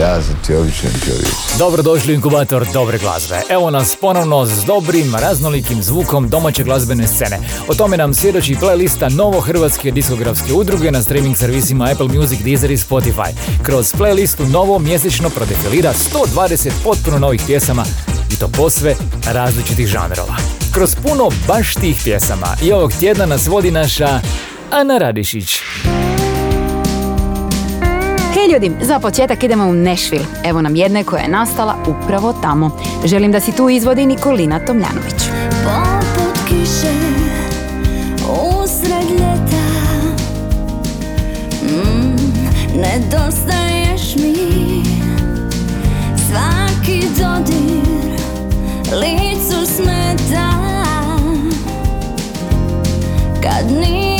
Ja sam ti običan čovjek. Dobrodošli u inkubator dobre glazbe. Evo nas ponovno s dobrim, raznolikim zvukom domaće glazbene scene. O tome nam svjedoči playlista Novo Hrvatske diskografske udruge na streaming servisima Apple Music, Deezer i Spotify. Kroz playlistu Novo mjesečno prodefilira 120 potpuno novih pjesama i to posve različitih žanrova. Kroz puno baš tih pjesama i ovog tjedna nas vodi naša Ana Radišić. Hej ljudi, za početak idemo u Nashville. Evo nam jedne koja je nastala upravo tamo. Želim da si tu izvodi Nikolina Tomljanović. Poput kiše usred ljeta mm, Nedostaješ mi Svaki dodir licu smeta Kad nije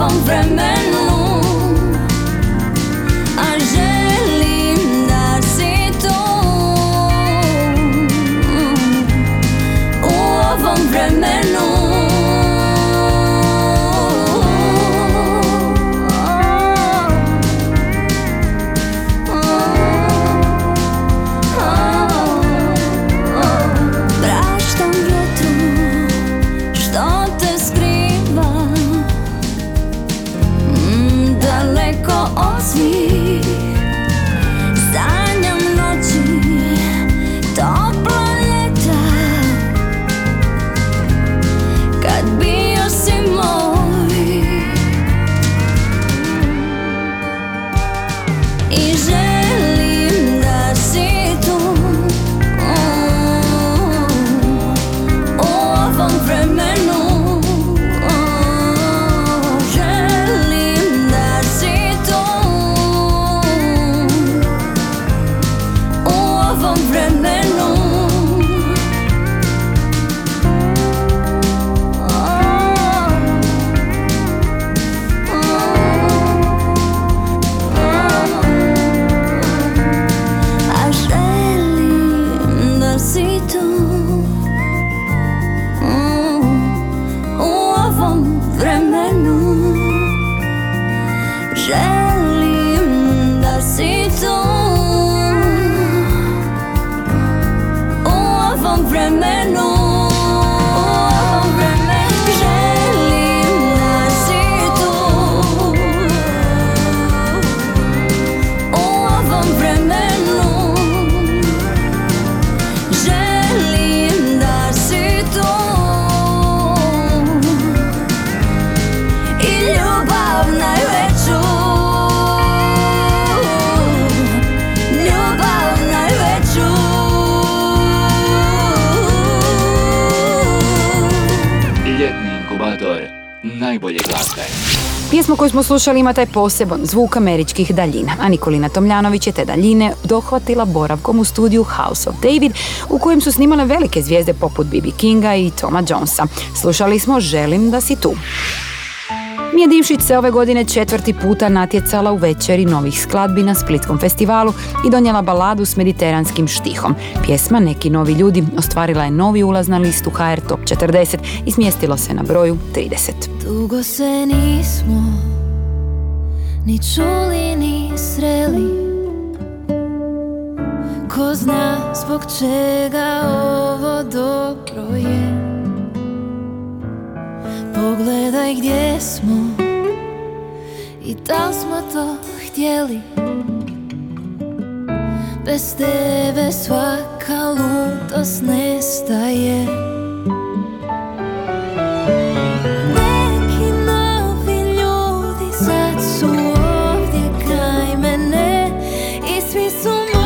U ovom Pjesma koju smo slušali ima taj poseban zvuk američkih daljina, a Nikolina Tomljanović je te daljine dohvatila boravkom u studiju House of David, u kojem su snimale velike zvijezde poput B.B. Kinga i Toma Jonesa. Slušali smo Želim da si tu. Mija Divšić se ove godine četvrti puta natjecala u večeri novih skladbi na Splitskom festivalu i donijela baladu s mediteranskim štihom. Pjesma Neki novi ljudi ostvarila je novi ulaz na listu HR Top 40 i smjestilo se na broju 30. Dugo se nismo ni čuli ni sreli Ko zna zbog čega ovo dobro je Pogledaj gdje smo i da smo to htjeli. Bez tebe svaka ludost nestaje. Neki novi ljudi sad su ovdje kraj mene I svi su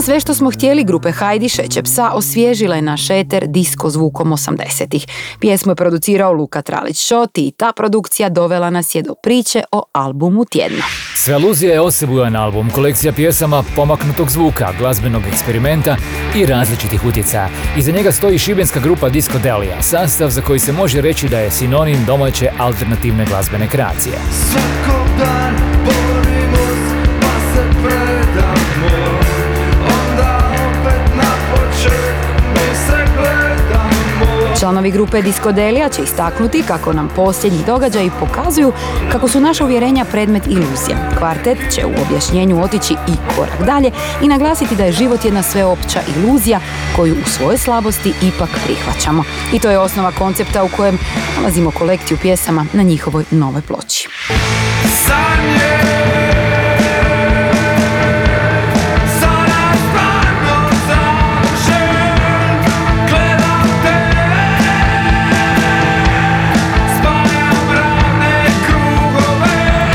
Pjesma Sve što smo htjeli grupe Hajdi Šeće psa osvježila je naš eter disko zvukom 80-ih. Pjesmu je producirao Luka Tralić Šoti i ta produkcija dovela nas je do priče o albumu tjedna. Sve aluzija je osebujan album, kolekcija pjesama pomaknutog zvuka, glazbenog eksperimenta i različitih utjecaja. Iza njega stoji šibenska grupa Disco Delia, sastav za koji se može reći da je sinonim domaće alternativne glazbene kreacije. Članovi grupe Diskodelija će istaknuti kako nam posljednji događaji pokazuju kako su naša uvjerenja predmet iluzija. Kvartet će u objašnjenju otići i korak dalje i naglasiti da je život jedna sveopća iluzija koju u svojoj slabosti ipak prihvaćamo. I to je osnova koncepta u kojem nalazimo kolekciju pjesama na njihovoj novoj ploči. Sanje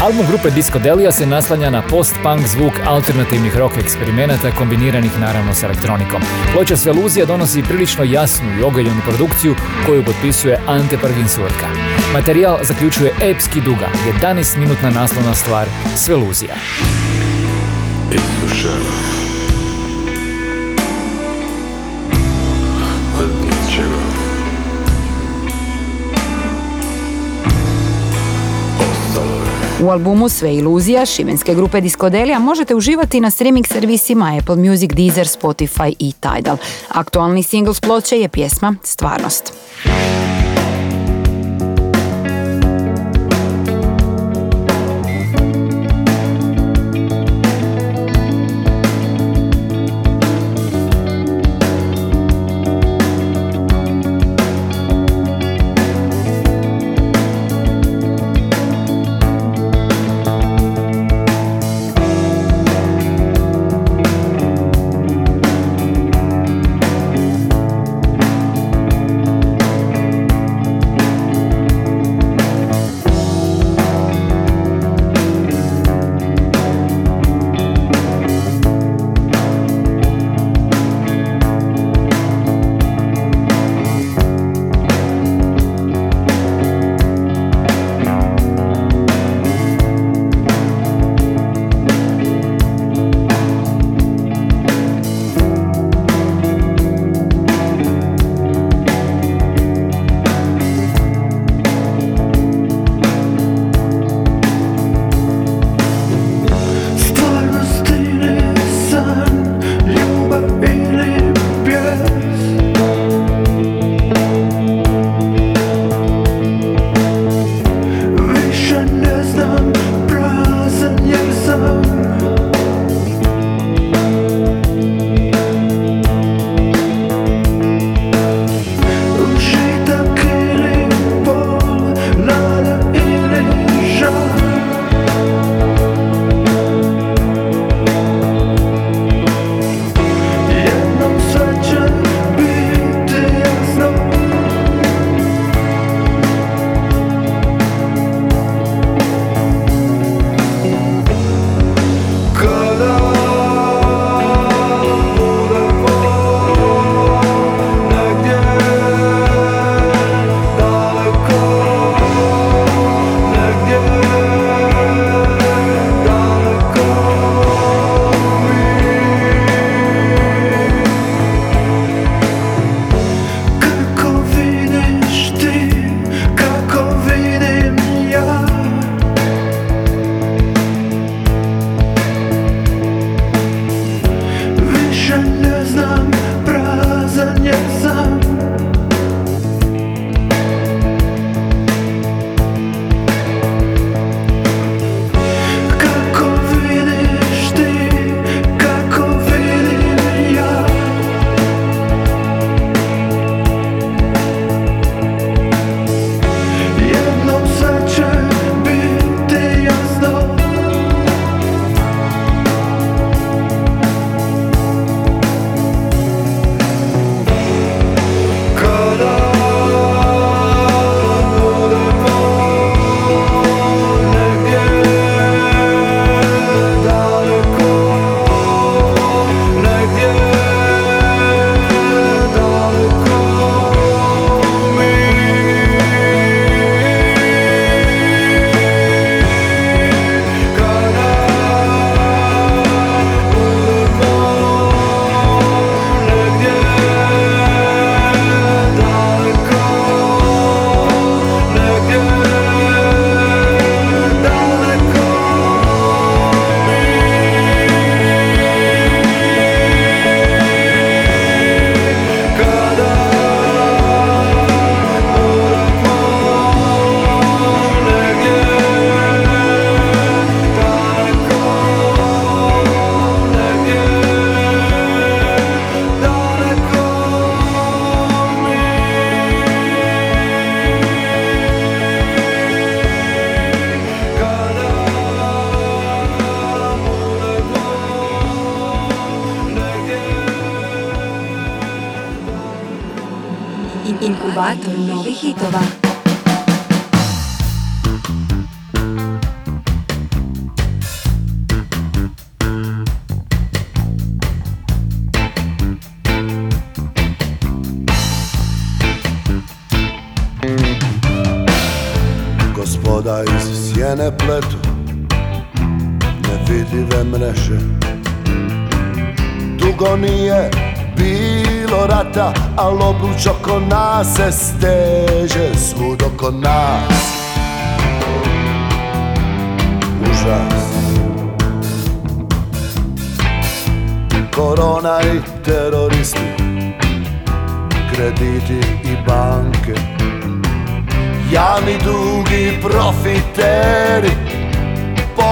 Album grupe Disco Delia se naslanja na post-punk zvuk alternativnih rock eksperimenata kombiniranih naravno s elektronikom. Ploča Sveluzija donosi prilično jasnu i ogaljenu produkciju koju potpisuje Ante Prginsurka. Materijal zaključuje epski duga, 11-minutna naslovna stvar Sveluzija. U albumu Sve iluzija šibenske grupe Diskodelija možete uživati na streaming servisima Apple Music, Deezer, Spotify i Tidal. Aktualni singl s ploče je pjesma Stvarnost.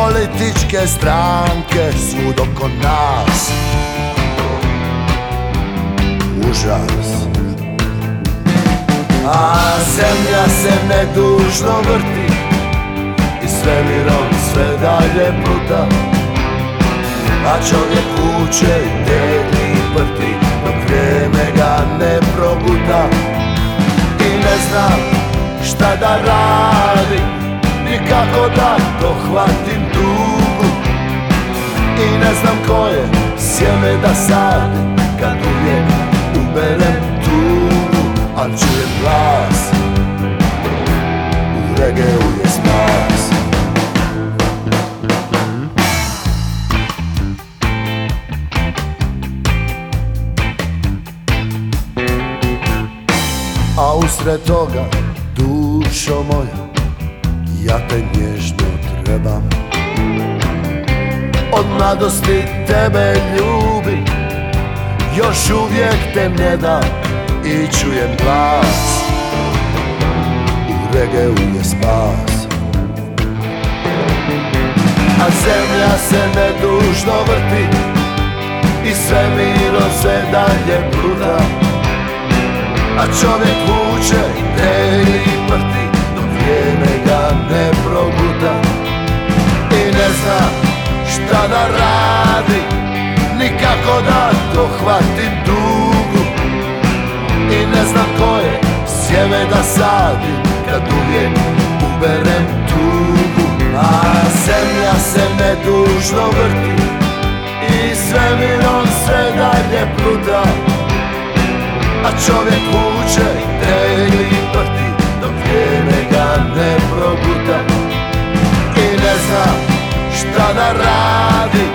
Političke stranke Svud oko nas. Užas. A zemlja se nedužno vrti I svemirom sve dalje pluta. A čovjek vuče i tegli i prti Dok vrijeme ga ne proguta I ne znam šta da radi Nikako da dohvatim dugu I ne znam koje sjeme da sadim Kad uvijek uberem tugu Al čujem glas. U regeu je spas. A usred toga dušo moja Ja te nježno trebam Od mladosti tebe ljubim. Još uvijek te ne dam I čujem glas. U regeu je spas. A zemlja se nedužno vrti I svemirom se dalje pluta a čovjek vuče tegli i prti Dok vrijeme ga ne proguta I ne zna šta da radi Nikako da dohvatim dugu I ne znam koje sjeme da sadim Kad uvijek uberem tugu. A zemlja se nedužno vrti I svemirom sve dalje pluta. A čovjek vuče i tegli i prti Dok vrijeme ga ne proguta. I ne zna šta da radi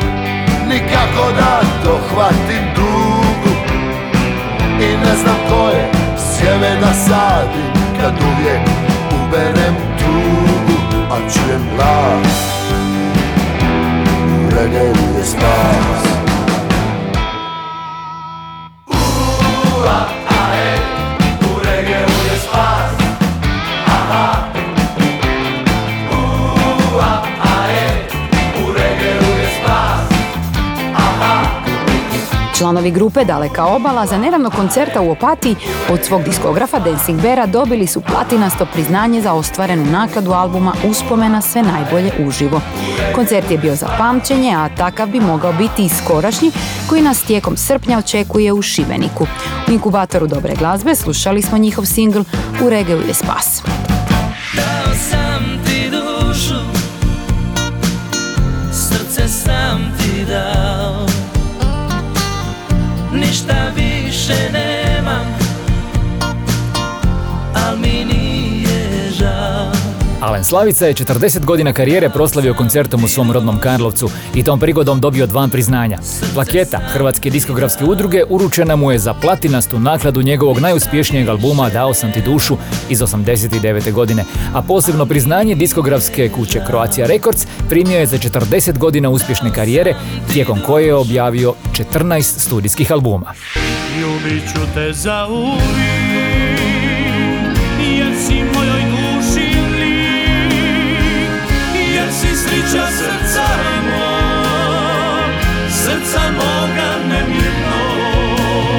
Nikako da dohvatim dugu. I ne znam koje sjeme da sadim Kad uvijek uberem tugu A čujem glas. U je spas Članovi grupe Daleka obala za nedavno koncerta u Opatiji od svog diskografa Dancing Beara dobili su platinasto priznanje za ostvarenu nakladu albuma Uspomena sve najbolje uživo. Koncert je bio za pamćenje, a takav bi mogao biti i skorašnji koji nas tijekom srpnja očekuje u Šibeniku. U inkubatoru dobre glazbe slušali smo njihov singl U regeu je spas. Dao sam ti dušu Srce sam ti dao Ništa više nemam Alen Slavica je 40 godina karijere proslavio koncertom u svom rodnom Karlovcu i tom prigodom dobio dva priznanja. Plaketa Hrvatske diskografske udruge uručena mu je za platinastu nakladu njegovog najuspješnijeg albuma Dao sam ti dušu iz 89. godine, a posebno priznanje diskografske kuće Croatia Records primio je za 40 godina uspješne karijere, tijekom koje je objavio 14 studijskih albuma. Ljubit ću te za uvijek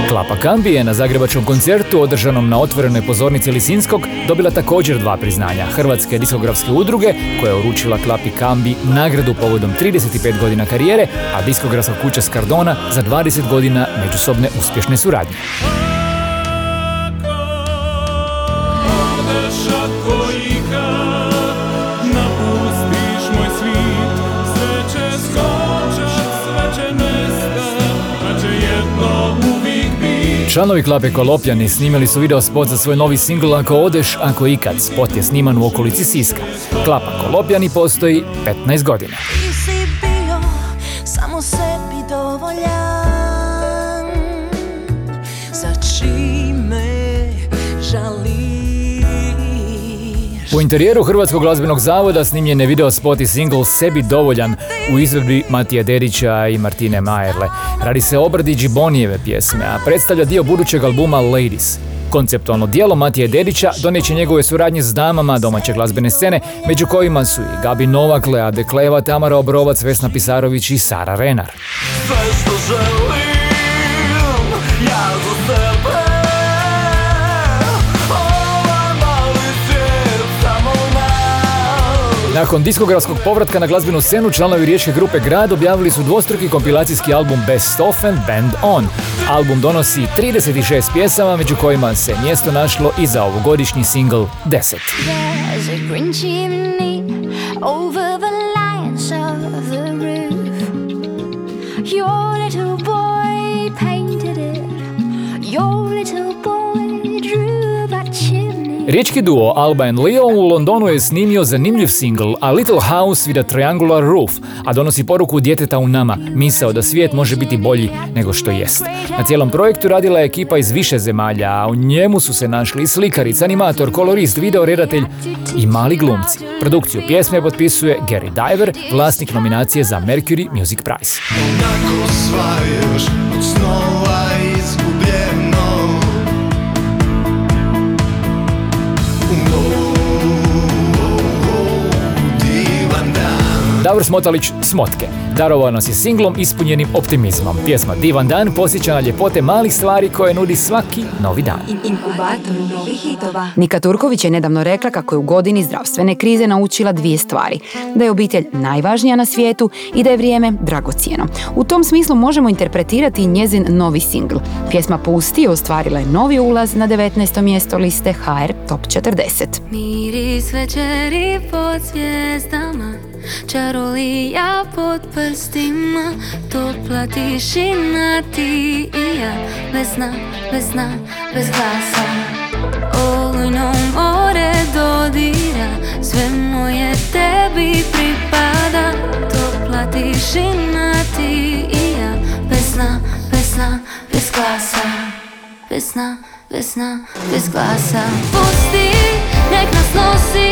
Klapa Kambi je na zagrebačkom koncertu održanom na otvorenoj pozornici Lisinskog dobila također dva priznanja Hrvatske diskografske udruge koja je uručila Klapi Kambi nagradu povodom 35 godina karijere, a diskografska kuća Skardona za 20 godina međusobne uspješne suradnje. Članovi klape Kolopjani snimali su video spot za svoj novi singl Ako odeš, ako ikad. Spot je sniman u okolici Siska. Klapa Kolopjani postoji 15 godina. U interijeru Hrvatskog glazbenog zavoda snimljen je video spot i single Sebi dovoljan u izvedbi Matija Dedića i Martine Majerle. Radi se o obradi Džibonijeve pjesme, a predstavlja dio budućeg albuma Ladies. Konceptualno dijelo Matije Dedića donijet njegove suradnje s damama domaće glazbene scene, među kojima su i Gabi Novak, Lea Dekleva, Tamara Obrovac, Vesna Pisarović i Sara Renar. Nakon diskografskog povratka na glazbenu scenu, članovi riječke grupe Grad objavili su dvostruki kompilacijski album Best Of and Band On. Album donosi 36 pjesama, među kojima se mjesto našlo i za ovogodišnji single 10. There's a green chimney over the lions of the roof. Your little boy. Riječki duo Alba and Leo u Londonu je snimio zanimljiv single A Little House with a Triangular Roof, a donosi poruku djeteta u nama, misao da svijet može biti bolji nego što jest. Na cijelom projektu radila je ekipa iz više zemalja, a u njemu su se našli i slikarica, animator, kolorist, videoredatelj i mali glumci. Produkciju pjesme potpisuje Gary Diver, vlasnik nominacije za Mercury Music Prize. Davor Smotalić Smotke. Darovao nas je singlom ispunjenim optimizmom. Pjesma Divan dan posjeća na ljepote malih stvari koje nudi svaki novi dan. Inkubator novih hitova. Nika Turković je nedavno rekla kako je u godini zdravstvene krize naučila dvije stvari. Da je obitelj najvažnija na svijetu i da je vrijeme dragocjeno. U tom smislu možemo interpretirati i njezin novi singl. Pjesma Pusti ostvarila je novi ulaz na 19. mjesto liste HR Top 40. Miris večeri pod zvijezdama Čarolija pod prstima Topla tišina ti i ja. Bez sna, bez sna, bez glasa. Olujno more dodira Sve moje tebi pripada. Topla tišina ti i ja. Bez sna, bez sna, bez glasa. Bez sna, bez sna, bez glasa. Pusti, nek nas nosi,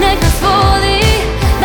nek nas vodi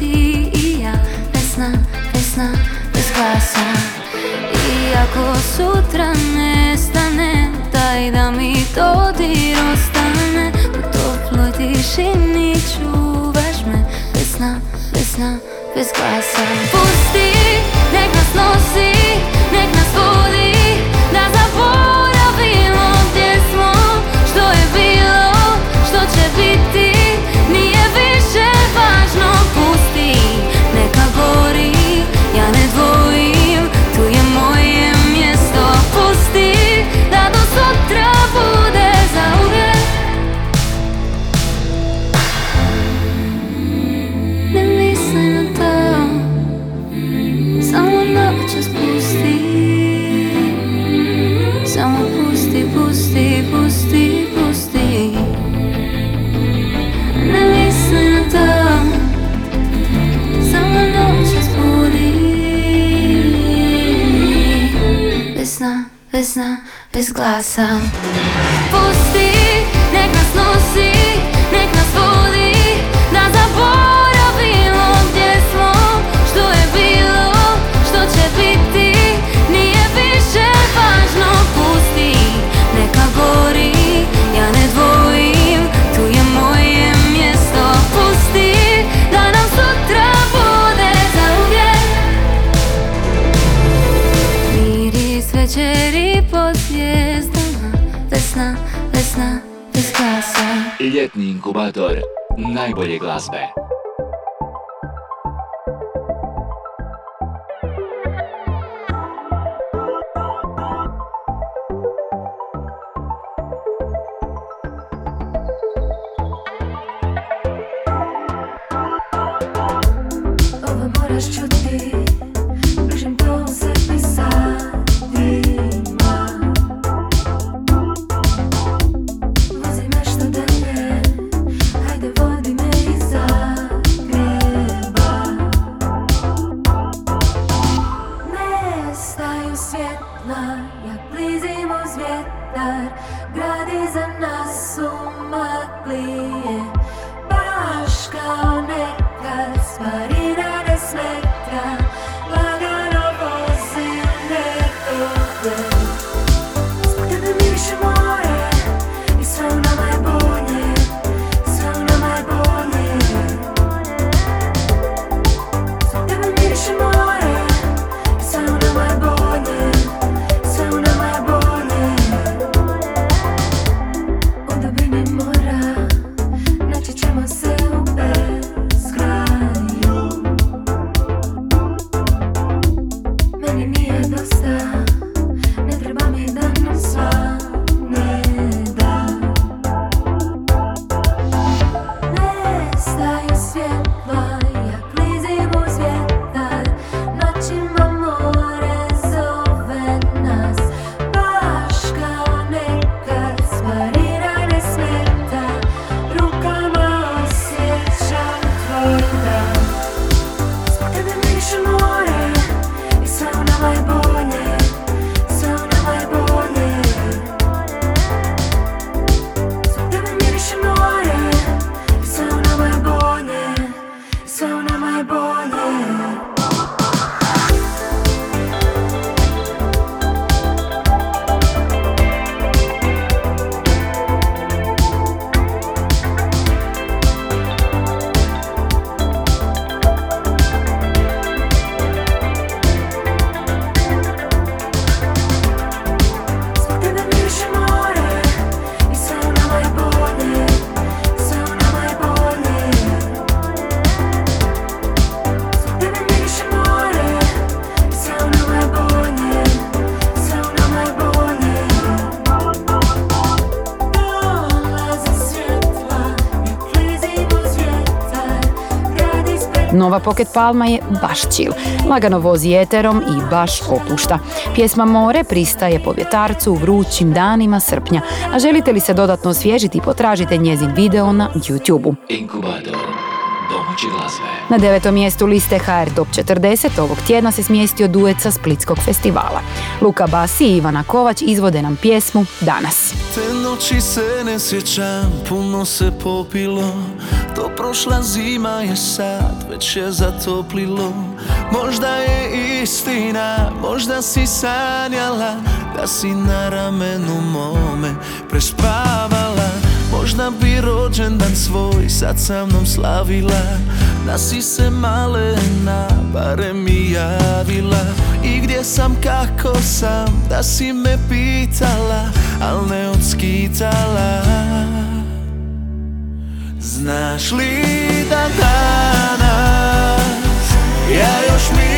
ti i ja Bez sna, bez glasa. Iako sutra nestane Daj da mi dodir ostane. U toploj tišini čuvaš me Bez sna, bez sna, bez glasa. Pusti, nek nas nosi, truth be Nova Pocket Palma je baš chill. Lagano vozi eterom i baš opušta. Pjesma More pristaje po vjetarcu u vrućim danima srpnja. A želite li se dodatno osvježiti, potražite njezin video na YouTube-u. Na devetom mjestu liste HR Top 40 ovog tjedna se smjestio duet sa Splitskog festivala. Luka Basi i Ivana Kovač izvode nam pjesmu Danas. Te noći se ne sjećam, puno se popilo, to prošla zima je sad, već je zatoplilo Možda je istina, možda si sanjala Da si na ramenu mome prespavala. Možda bi rođen dan svoj sad sa mnom slavila Da si se malena barem mi javila. I gdje sam, kako sam, da si me pitala Al ne odskitala. Znaš li da da Ja już mi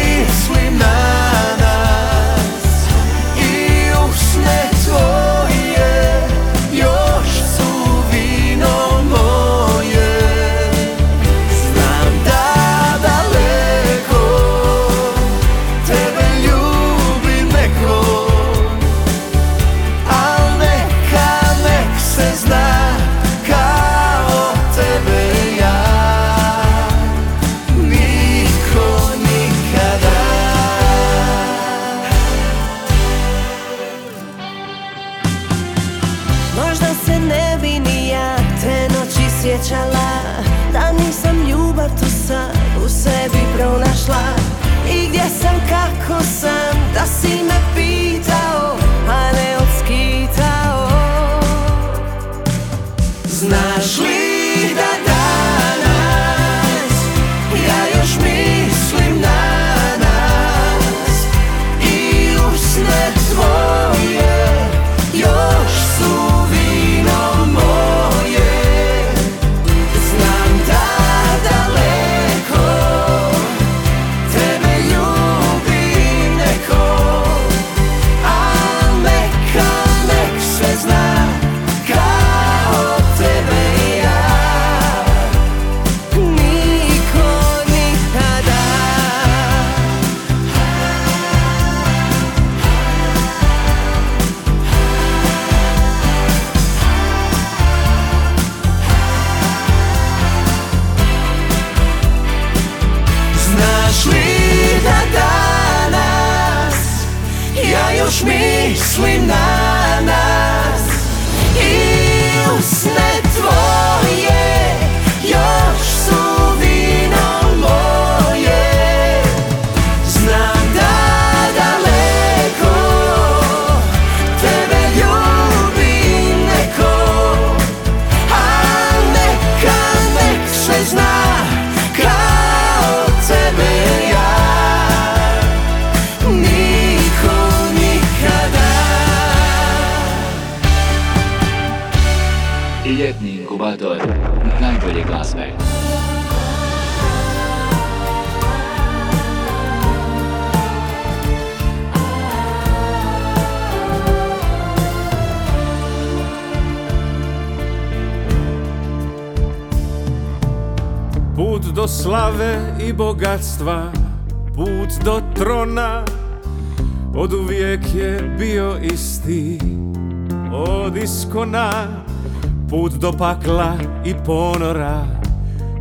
pakla i ponora,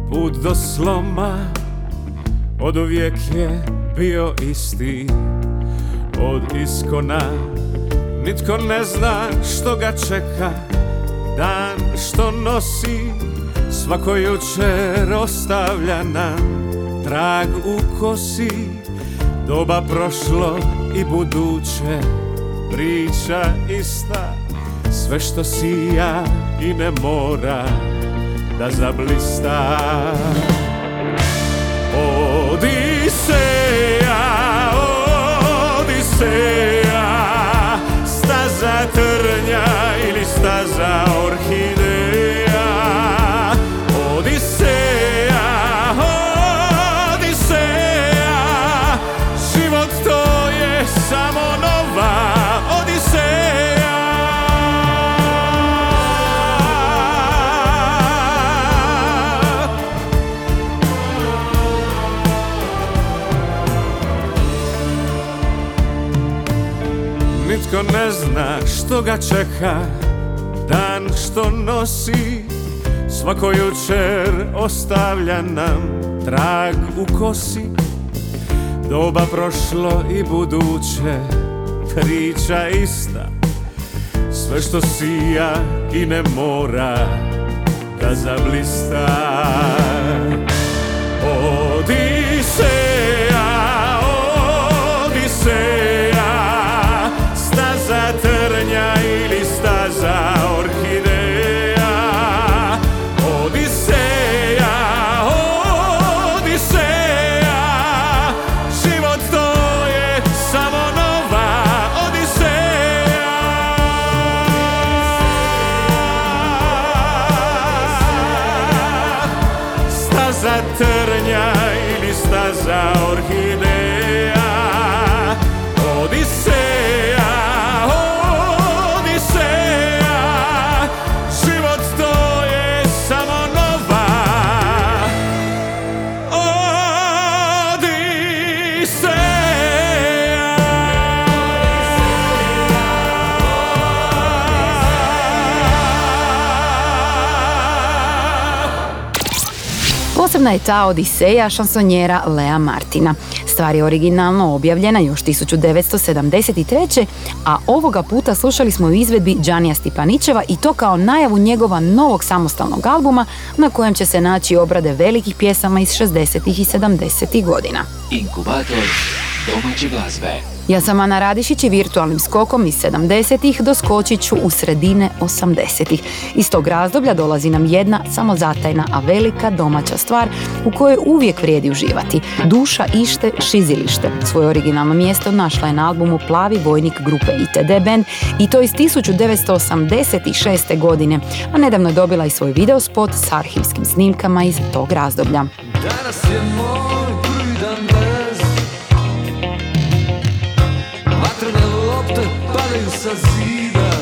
put do sloma, od uvijek je bio isti, od iskona. Nitko ne zna što ga čeka, dan što nosi, svako jučer ostavlja nam trag u kosi, doba prošlo i buduće, priča ista, sve što sija i ne mora da zablista. Odiseja, Odiseja, staza trnja ili staza orhideja. Što ga čeka Dan što nosi Svako jučer ostavlja nam Trag u kosi. Doba prošlo i buduće Priča ista. Sve što sija i ne mora Da zablista. Odiseja, Odiseja Posebna je ta Odiseja šansonjera Lea Martina. Stvar je originalno objavljena još 1973. a ovoga puta slušali smo u izvedbi Đanija Stipanićeva i to kao najavu njegova novog samostalnog albuma na kojem će se naći obrade velikih pjesama iz 60. i 70. godina. Inkubator domaće glazbe. Ja sam Ana Radišić i virtualnim skokom iz 70-ih doskočit ću u sredine 80-ih. Iz tog razdoblja dolazi nam jedna samozatajna, a velika domaća stvar u kojoj uvijek vrijedi uživati. Duša ište šizilište. Svoje originalno mjesto našla je na albumu Plavi vojnik grupe ITD Band i to iz 1986. godine, a nedavno je dobila i svoj videospot s arhivskim snimkama iz tog razdoblja. Danas je moj prvi dan padaju sa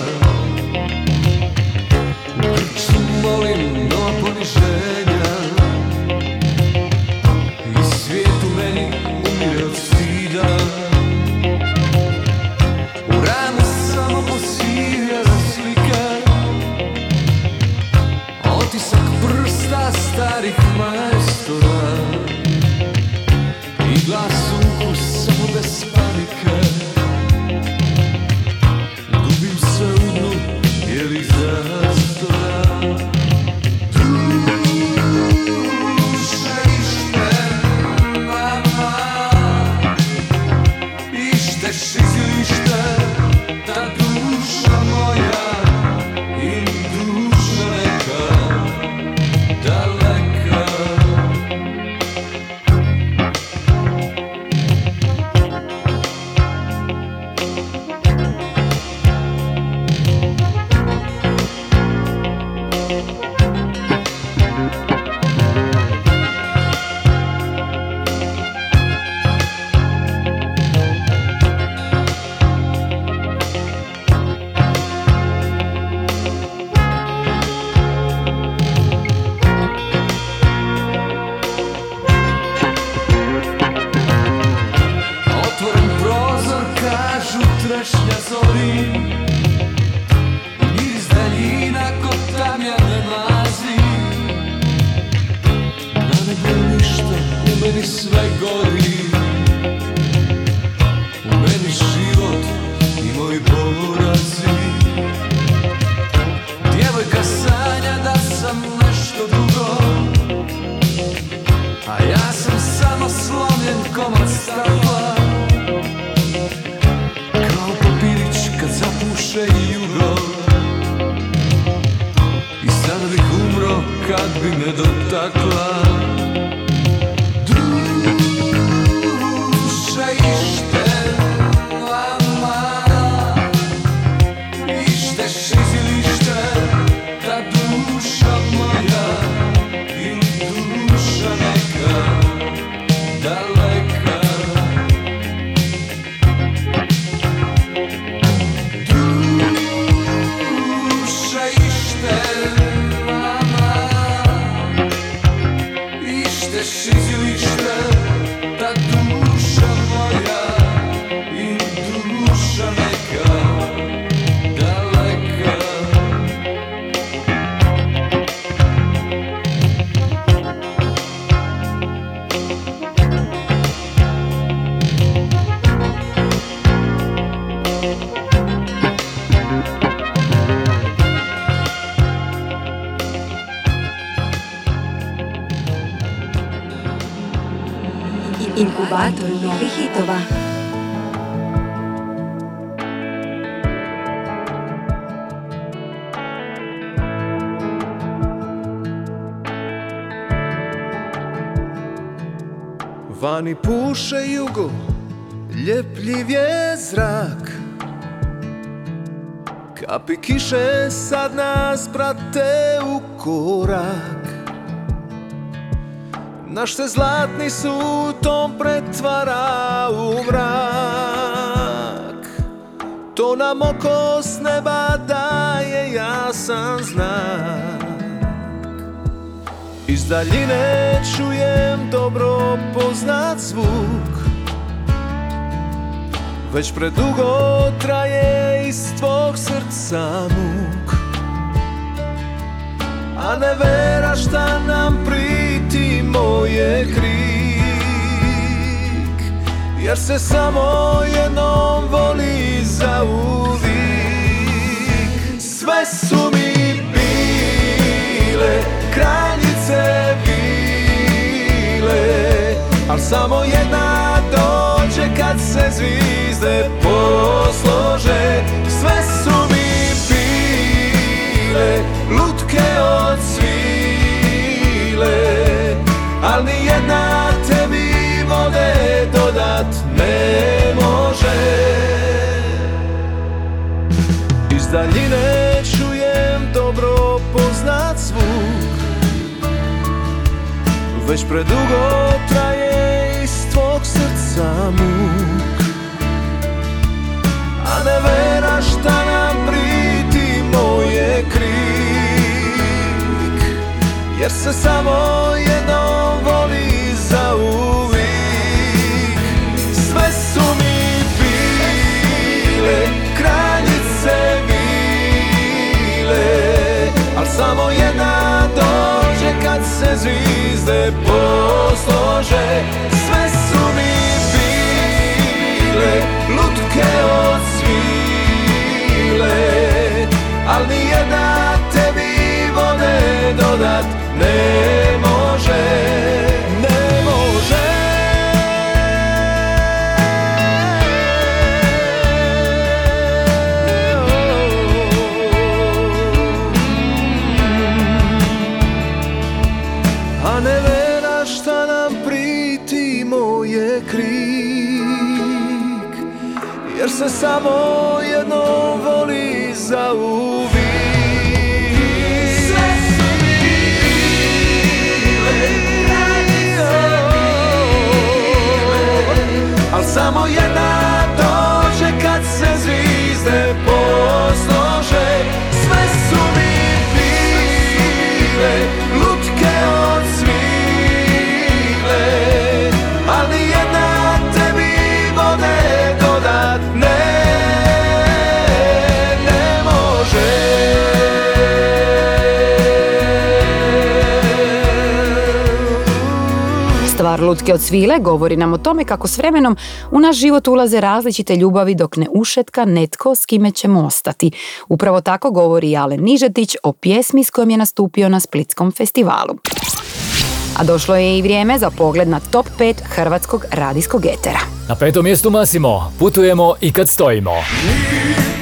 Inkubator novih hitova. Vani puše jugo, ljepljiv je zrak Kapi kiše sad nas prate u korak Naš se zlatni sutom pretvara u mrak. To nam oko s neba daje jasan znak. Iz daljine čujem dobro poznat zvuk. Već predugo traje iz tvog srca muk. A ne vera šta nam priti moje krik Jer se samo jednom voli za uvijek. Sve su mi bile kraljice bile Al samo jedna dođe kad se zvizde poslože. Sve su mi bile lutke od svile Al ni jedna tebi vode dodat ne može. Iz daljine čujem dobro poznat zvuk. Već predugo traje iz tvog srca muk. A ne vera šta Jer se samo jednom voli za uvijek. Sve su mi bile kraljice bile Al samo jedna dođe kad se zvizde poslože. Sve su mi bile lutke ne može Ne može. A ne vera šta nam priti moje krik Jer se samo samo jedna Lutke od svile govori nam o tome kako s vremenom u naš život ulaze različite ljubavi dok ne ušetka netko s kime ćemo ostati. Upravo tako govori i Alen Nižetić o pjesmi s kojom je nastupio na Splitskom festivalu. A došlo je i vrijeme za pogled na top 5 hrvatskog radijskog etera. Na petom mjestu Masimo, putujemo i kad stojimo.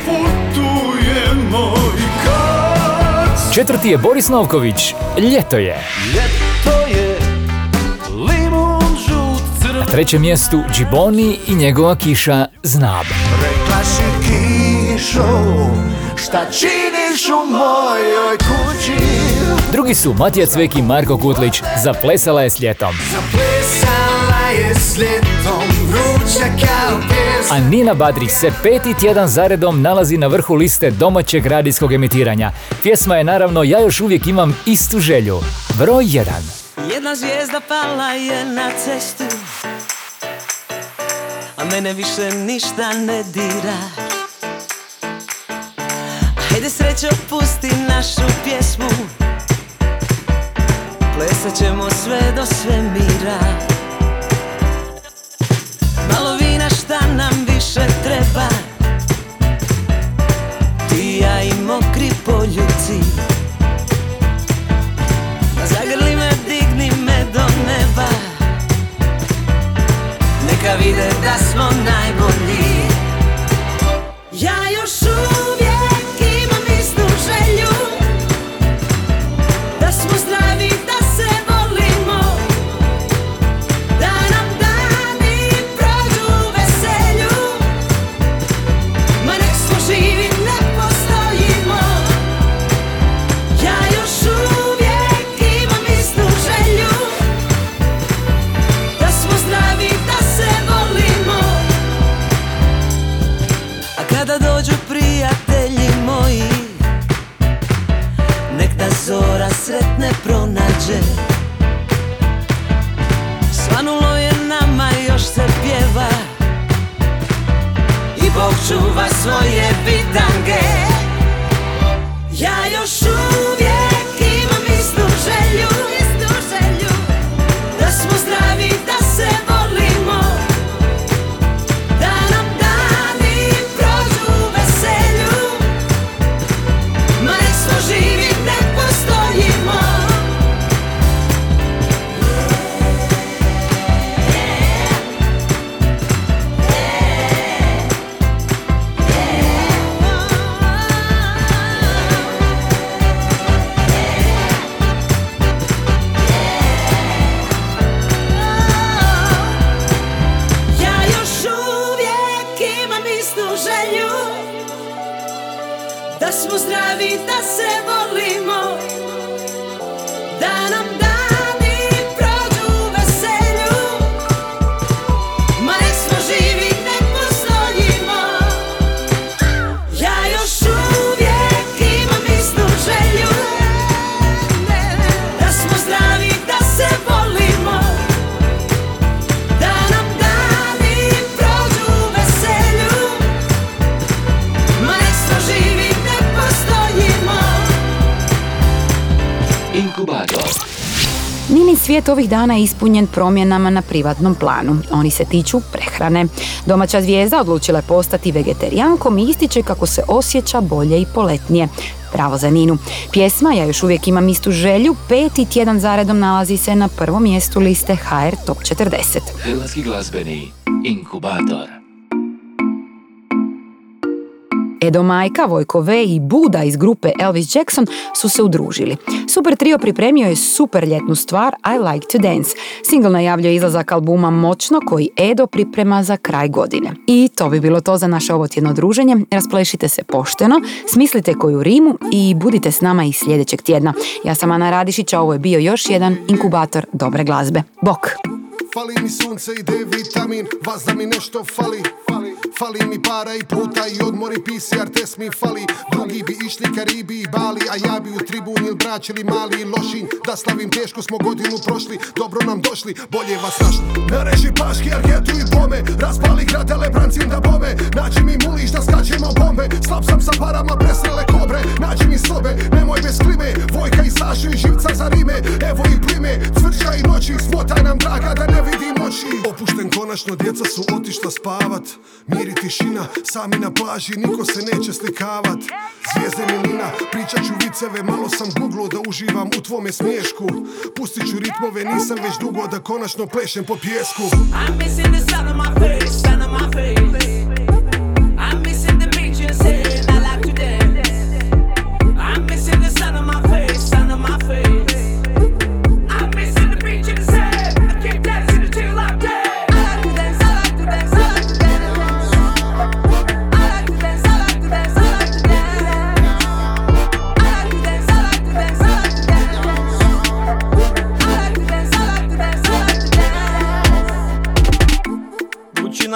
Putujemo i kad Četvrti je Boris Novković, ljeto je. Ljeto trećem mjestu Džiboni i njegova kiša Znab. Rekla si kišo, šta činiš u mojoj kući? Drugi su Matija Cvek i Marko Kutlić, zaplesala je s ljetom. Zaplesala je s ljetom, vruća kao pjesma. A Nina Badrić se peti tjedan zaredom nalazi na vrhu liste domaćeg radijskog emitiranja. Pjesma je naravno Ja još uvijek imam istu želju. Broj 1. Jedna zvijezda pala je na cestu A mene više ništa ne dira. Hajde srećo pusti našu pjesmu Plesat ćemo sve do svemira. Malo vina šta nam više treba Ti ja i mokri poljuci najbolji Da smo zdravi, da se volimo svijet ovih dana je ispunjen promjenama na privatnom planu. Oni se tiču prehrane. Domaća zvijezda odlučila je postati vegetarijankom i ističe kako se osjeća bolje i poletnije. Pravo za Ninu. Pjesma Ja još uvijek imam istu želju, peti tjedan zaredom nalazi se na prvom mjestu liste HR Top 40. Hrvatski glazbeni inkubator. Edo Majka, Vojko V i Buda iz grupe Elvis Jackson su se udružili. Super trio pripremio je super ljetnu stvar I Like to Dance. Single najavljuje izlazak albuma Moćno koji Edo priprema za kraj godine. I to bi bilo to za naše ovotjedno druženje. Rasplešite se pošteno, smislite koju rimu i budite s nama i sljedećeg tjedna. Ja sam Ana Radišić, a ovo je bio još jedan inkubator dobre glazbe. Bok! Fali mi sunce i D vitamin, vas da mi nešto fali. Fali mi para i puta i odmori PCR test mi fali. Drugi bi išli Karibi i Bali, a ja bi u tribun ili Brač ili Mali i Lošinj. Da slavim teško smo godinu prošli, dobro nam došli, bolje vas našli. Nareži paški, argetu i bome, raspali gradele brancim da bome. Nađi mi muliš da skačemo bombe, slab sam sa parama presrele kobre. Nađi mi sobe, nemoj bez klime, Vojka i Sašu i živca za rime. Evo i plime, cvrča i noći, smotaj nam draga da ne ne vidim oči. Opušten konačno, djeca su otišla spavat. Mir i tišina, sami na plaži, niko se neće slikavat. Zvijezde milina, pričat ću viceve, malo sam googlo da uživam u tvome smiješku Pustit ću ritmove, nisam već dugo da konačno plešem po pjesku I'm missing the sun on my face, sun on my face.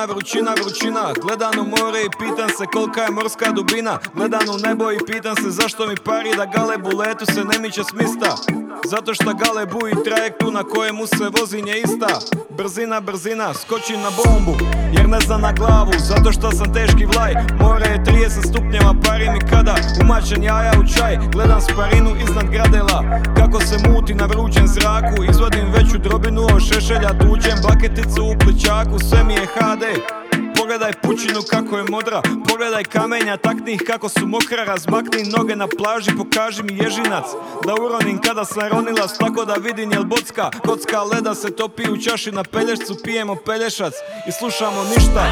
Vrućina, vrućina, vrućina. Gledam u more i pitam se kolika je morska dubina. Gledam u nebo i pitam se zašto mi pari da galebu letu se ne miče s mista. Zato što galebu i trajektu na kojemu se vozi nje ista. Brzina, brzina, skočim na bombu Jer ne znam na glavu, zato što sam teški vlaj More je 30 stupnjeva, pari mi kada Umačen jaja u čaj, gledam sparinu iznad gradela Kako se muti na vrućem zraku. Izvadim veću drobinu od šešelja Tuđem baketicu u pličaku, sve mi je HD Pogledaj pučinu kako je modra Pogledaj kamenja, takni ih kako su mokra Razmakni noge na plaži, pokaži mi ježinac Da uronim kada sam ronilac Tako da vidim jel bocka Kocka leda se topi u čaši na pelješcu Pijemo pelješac i slušamo ništa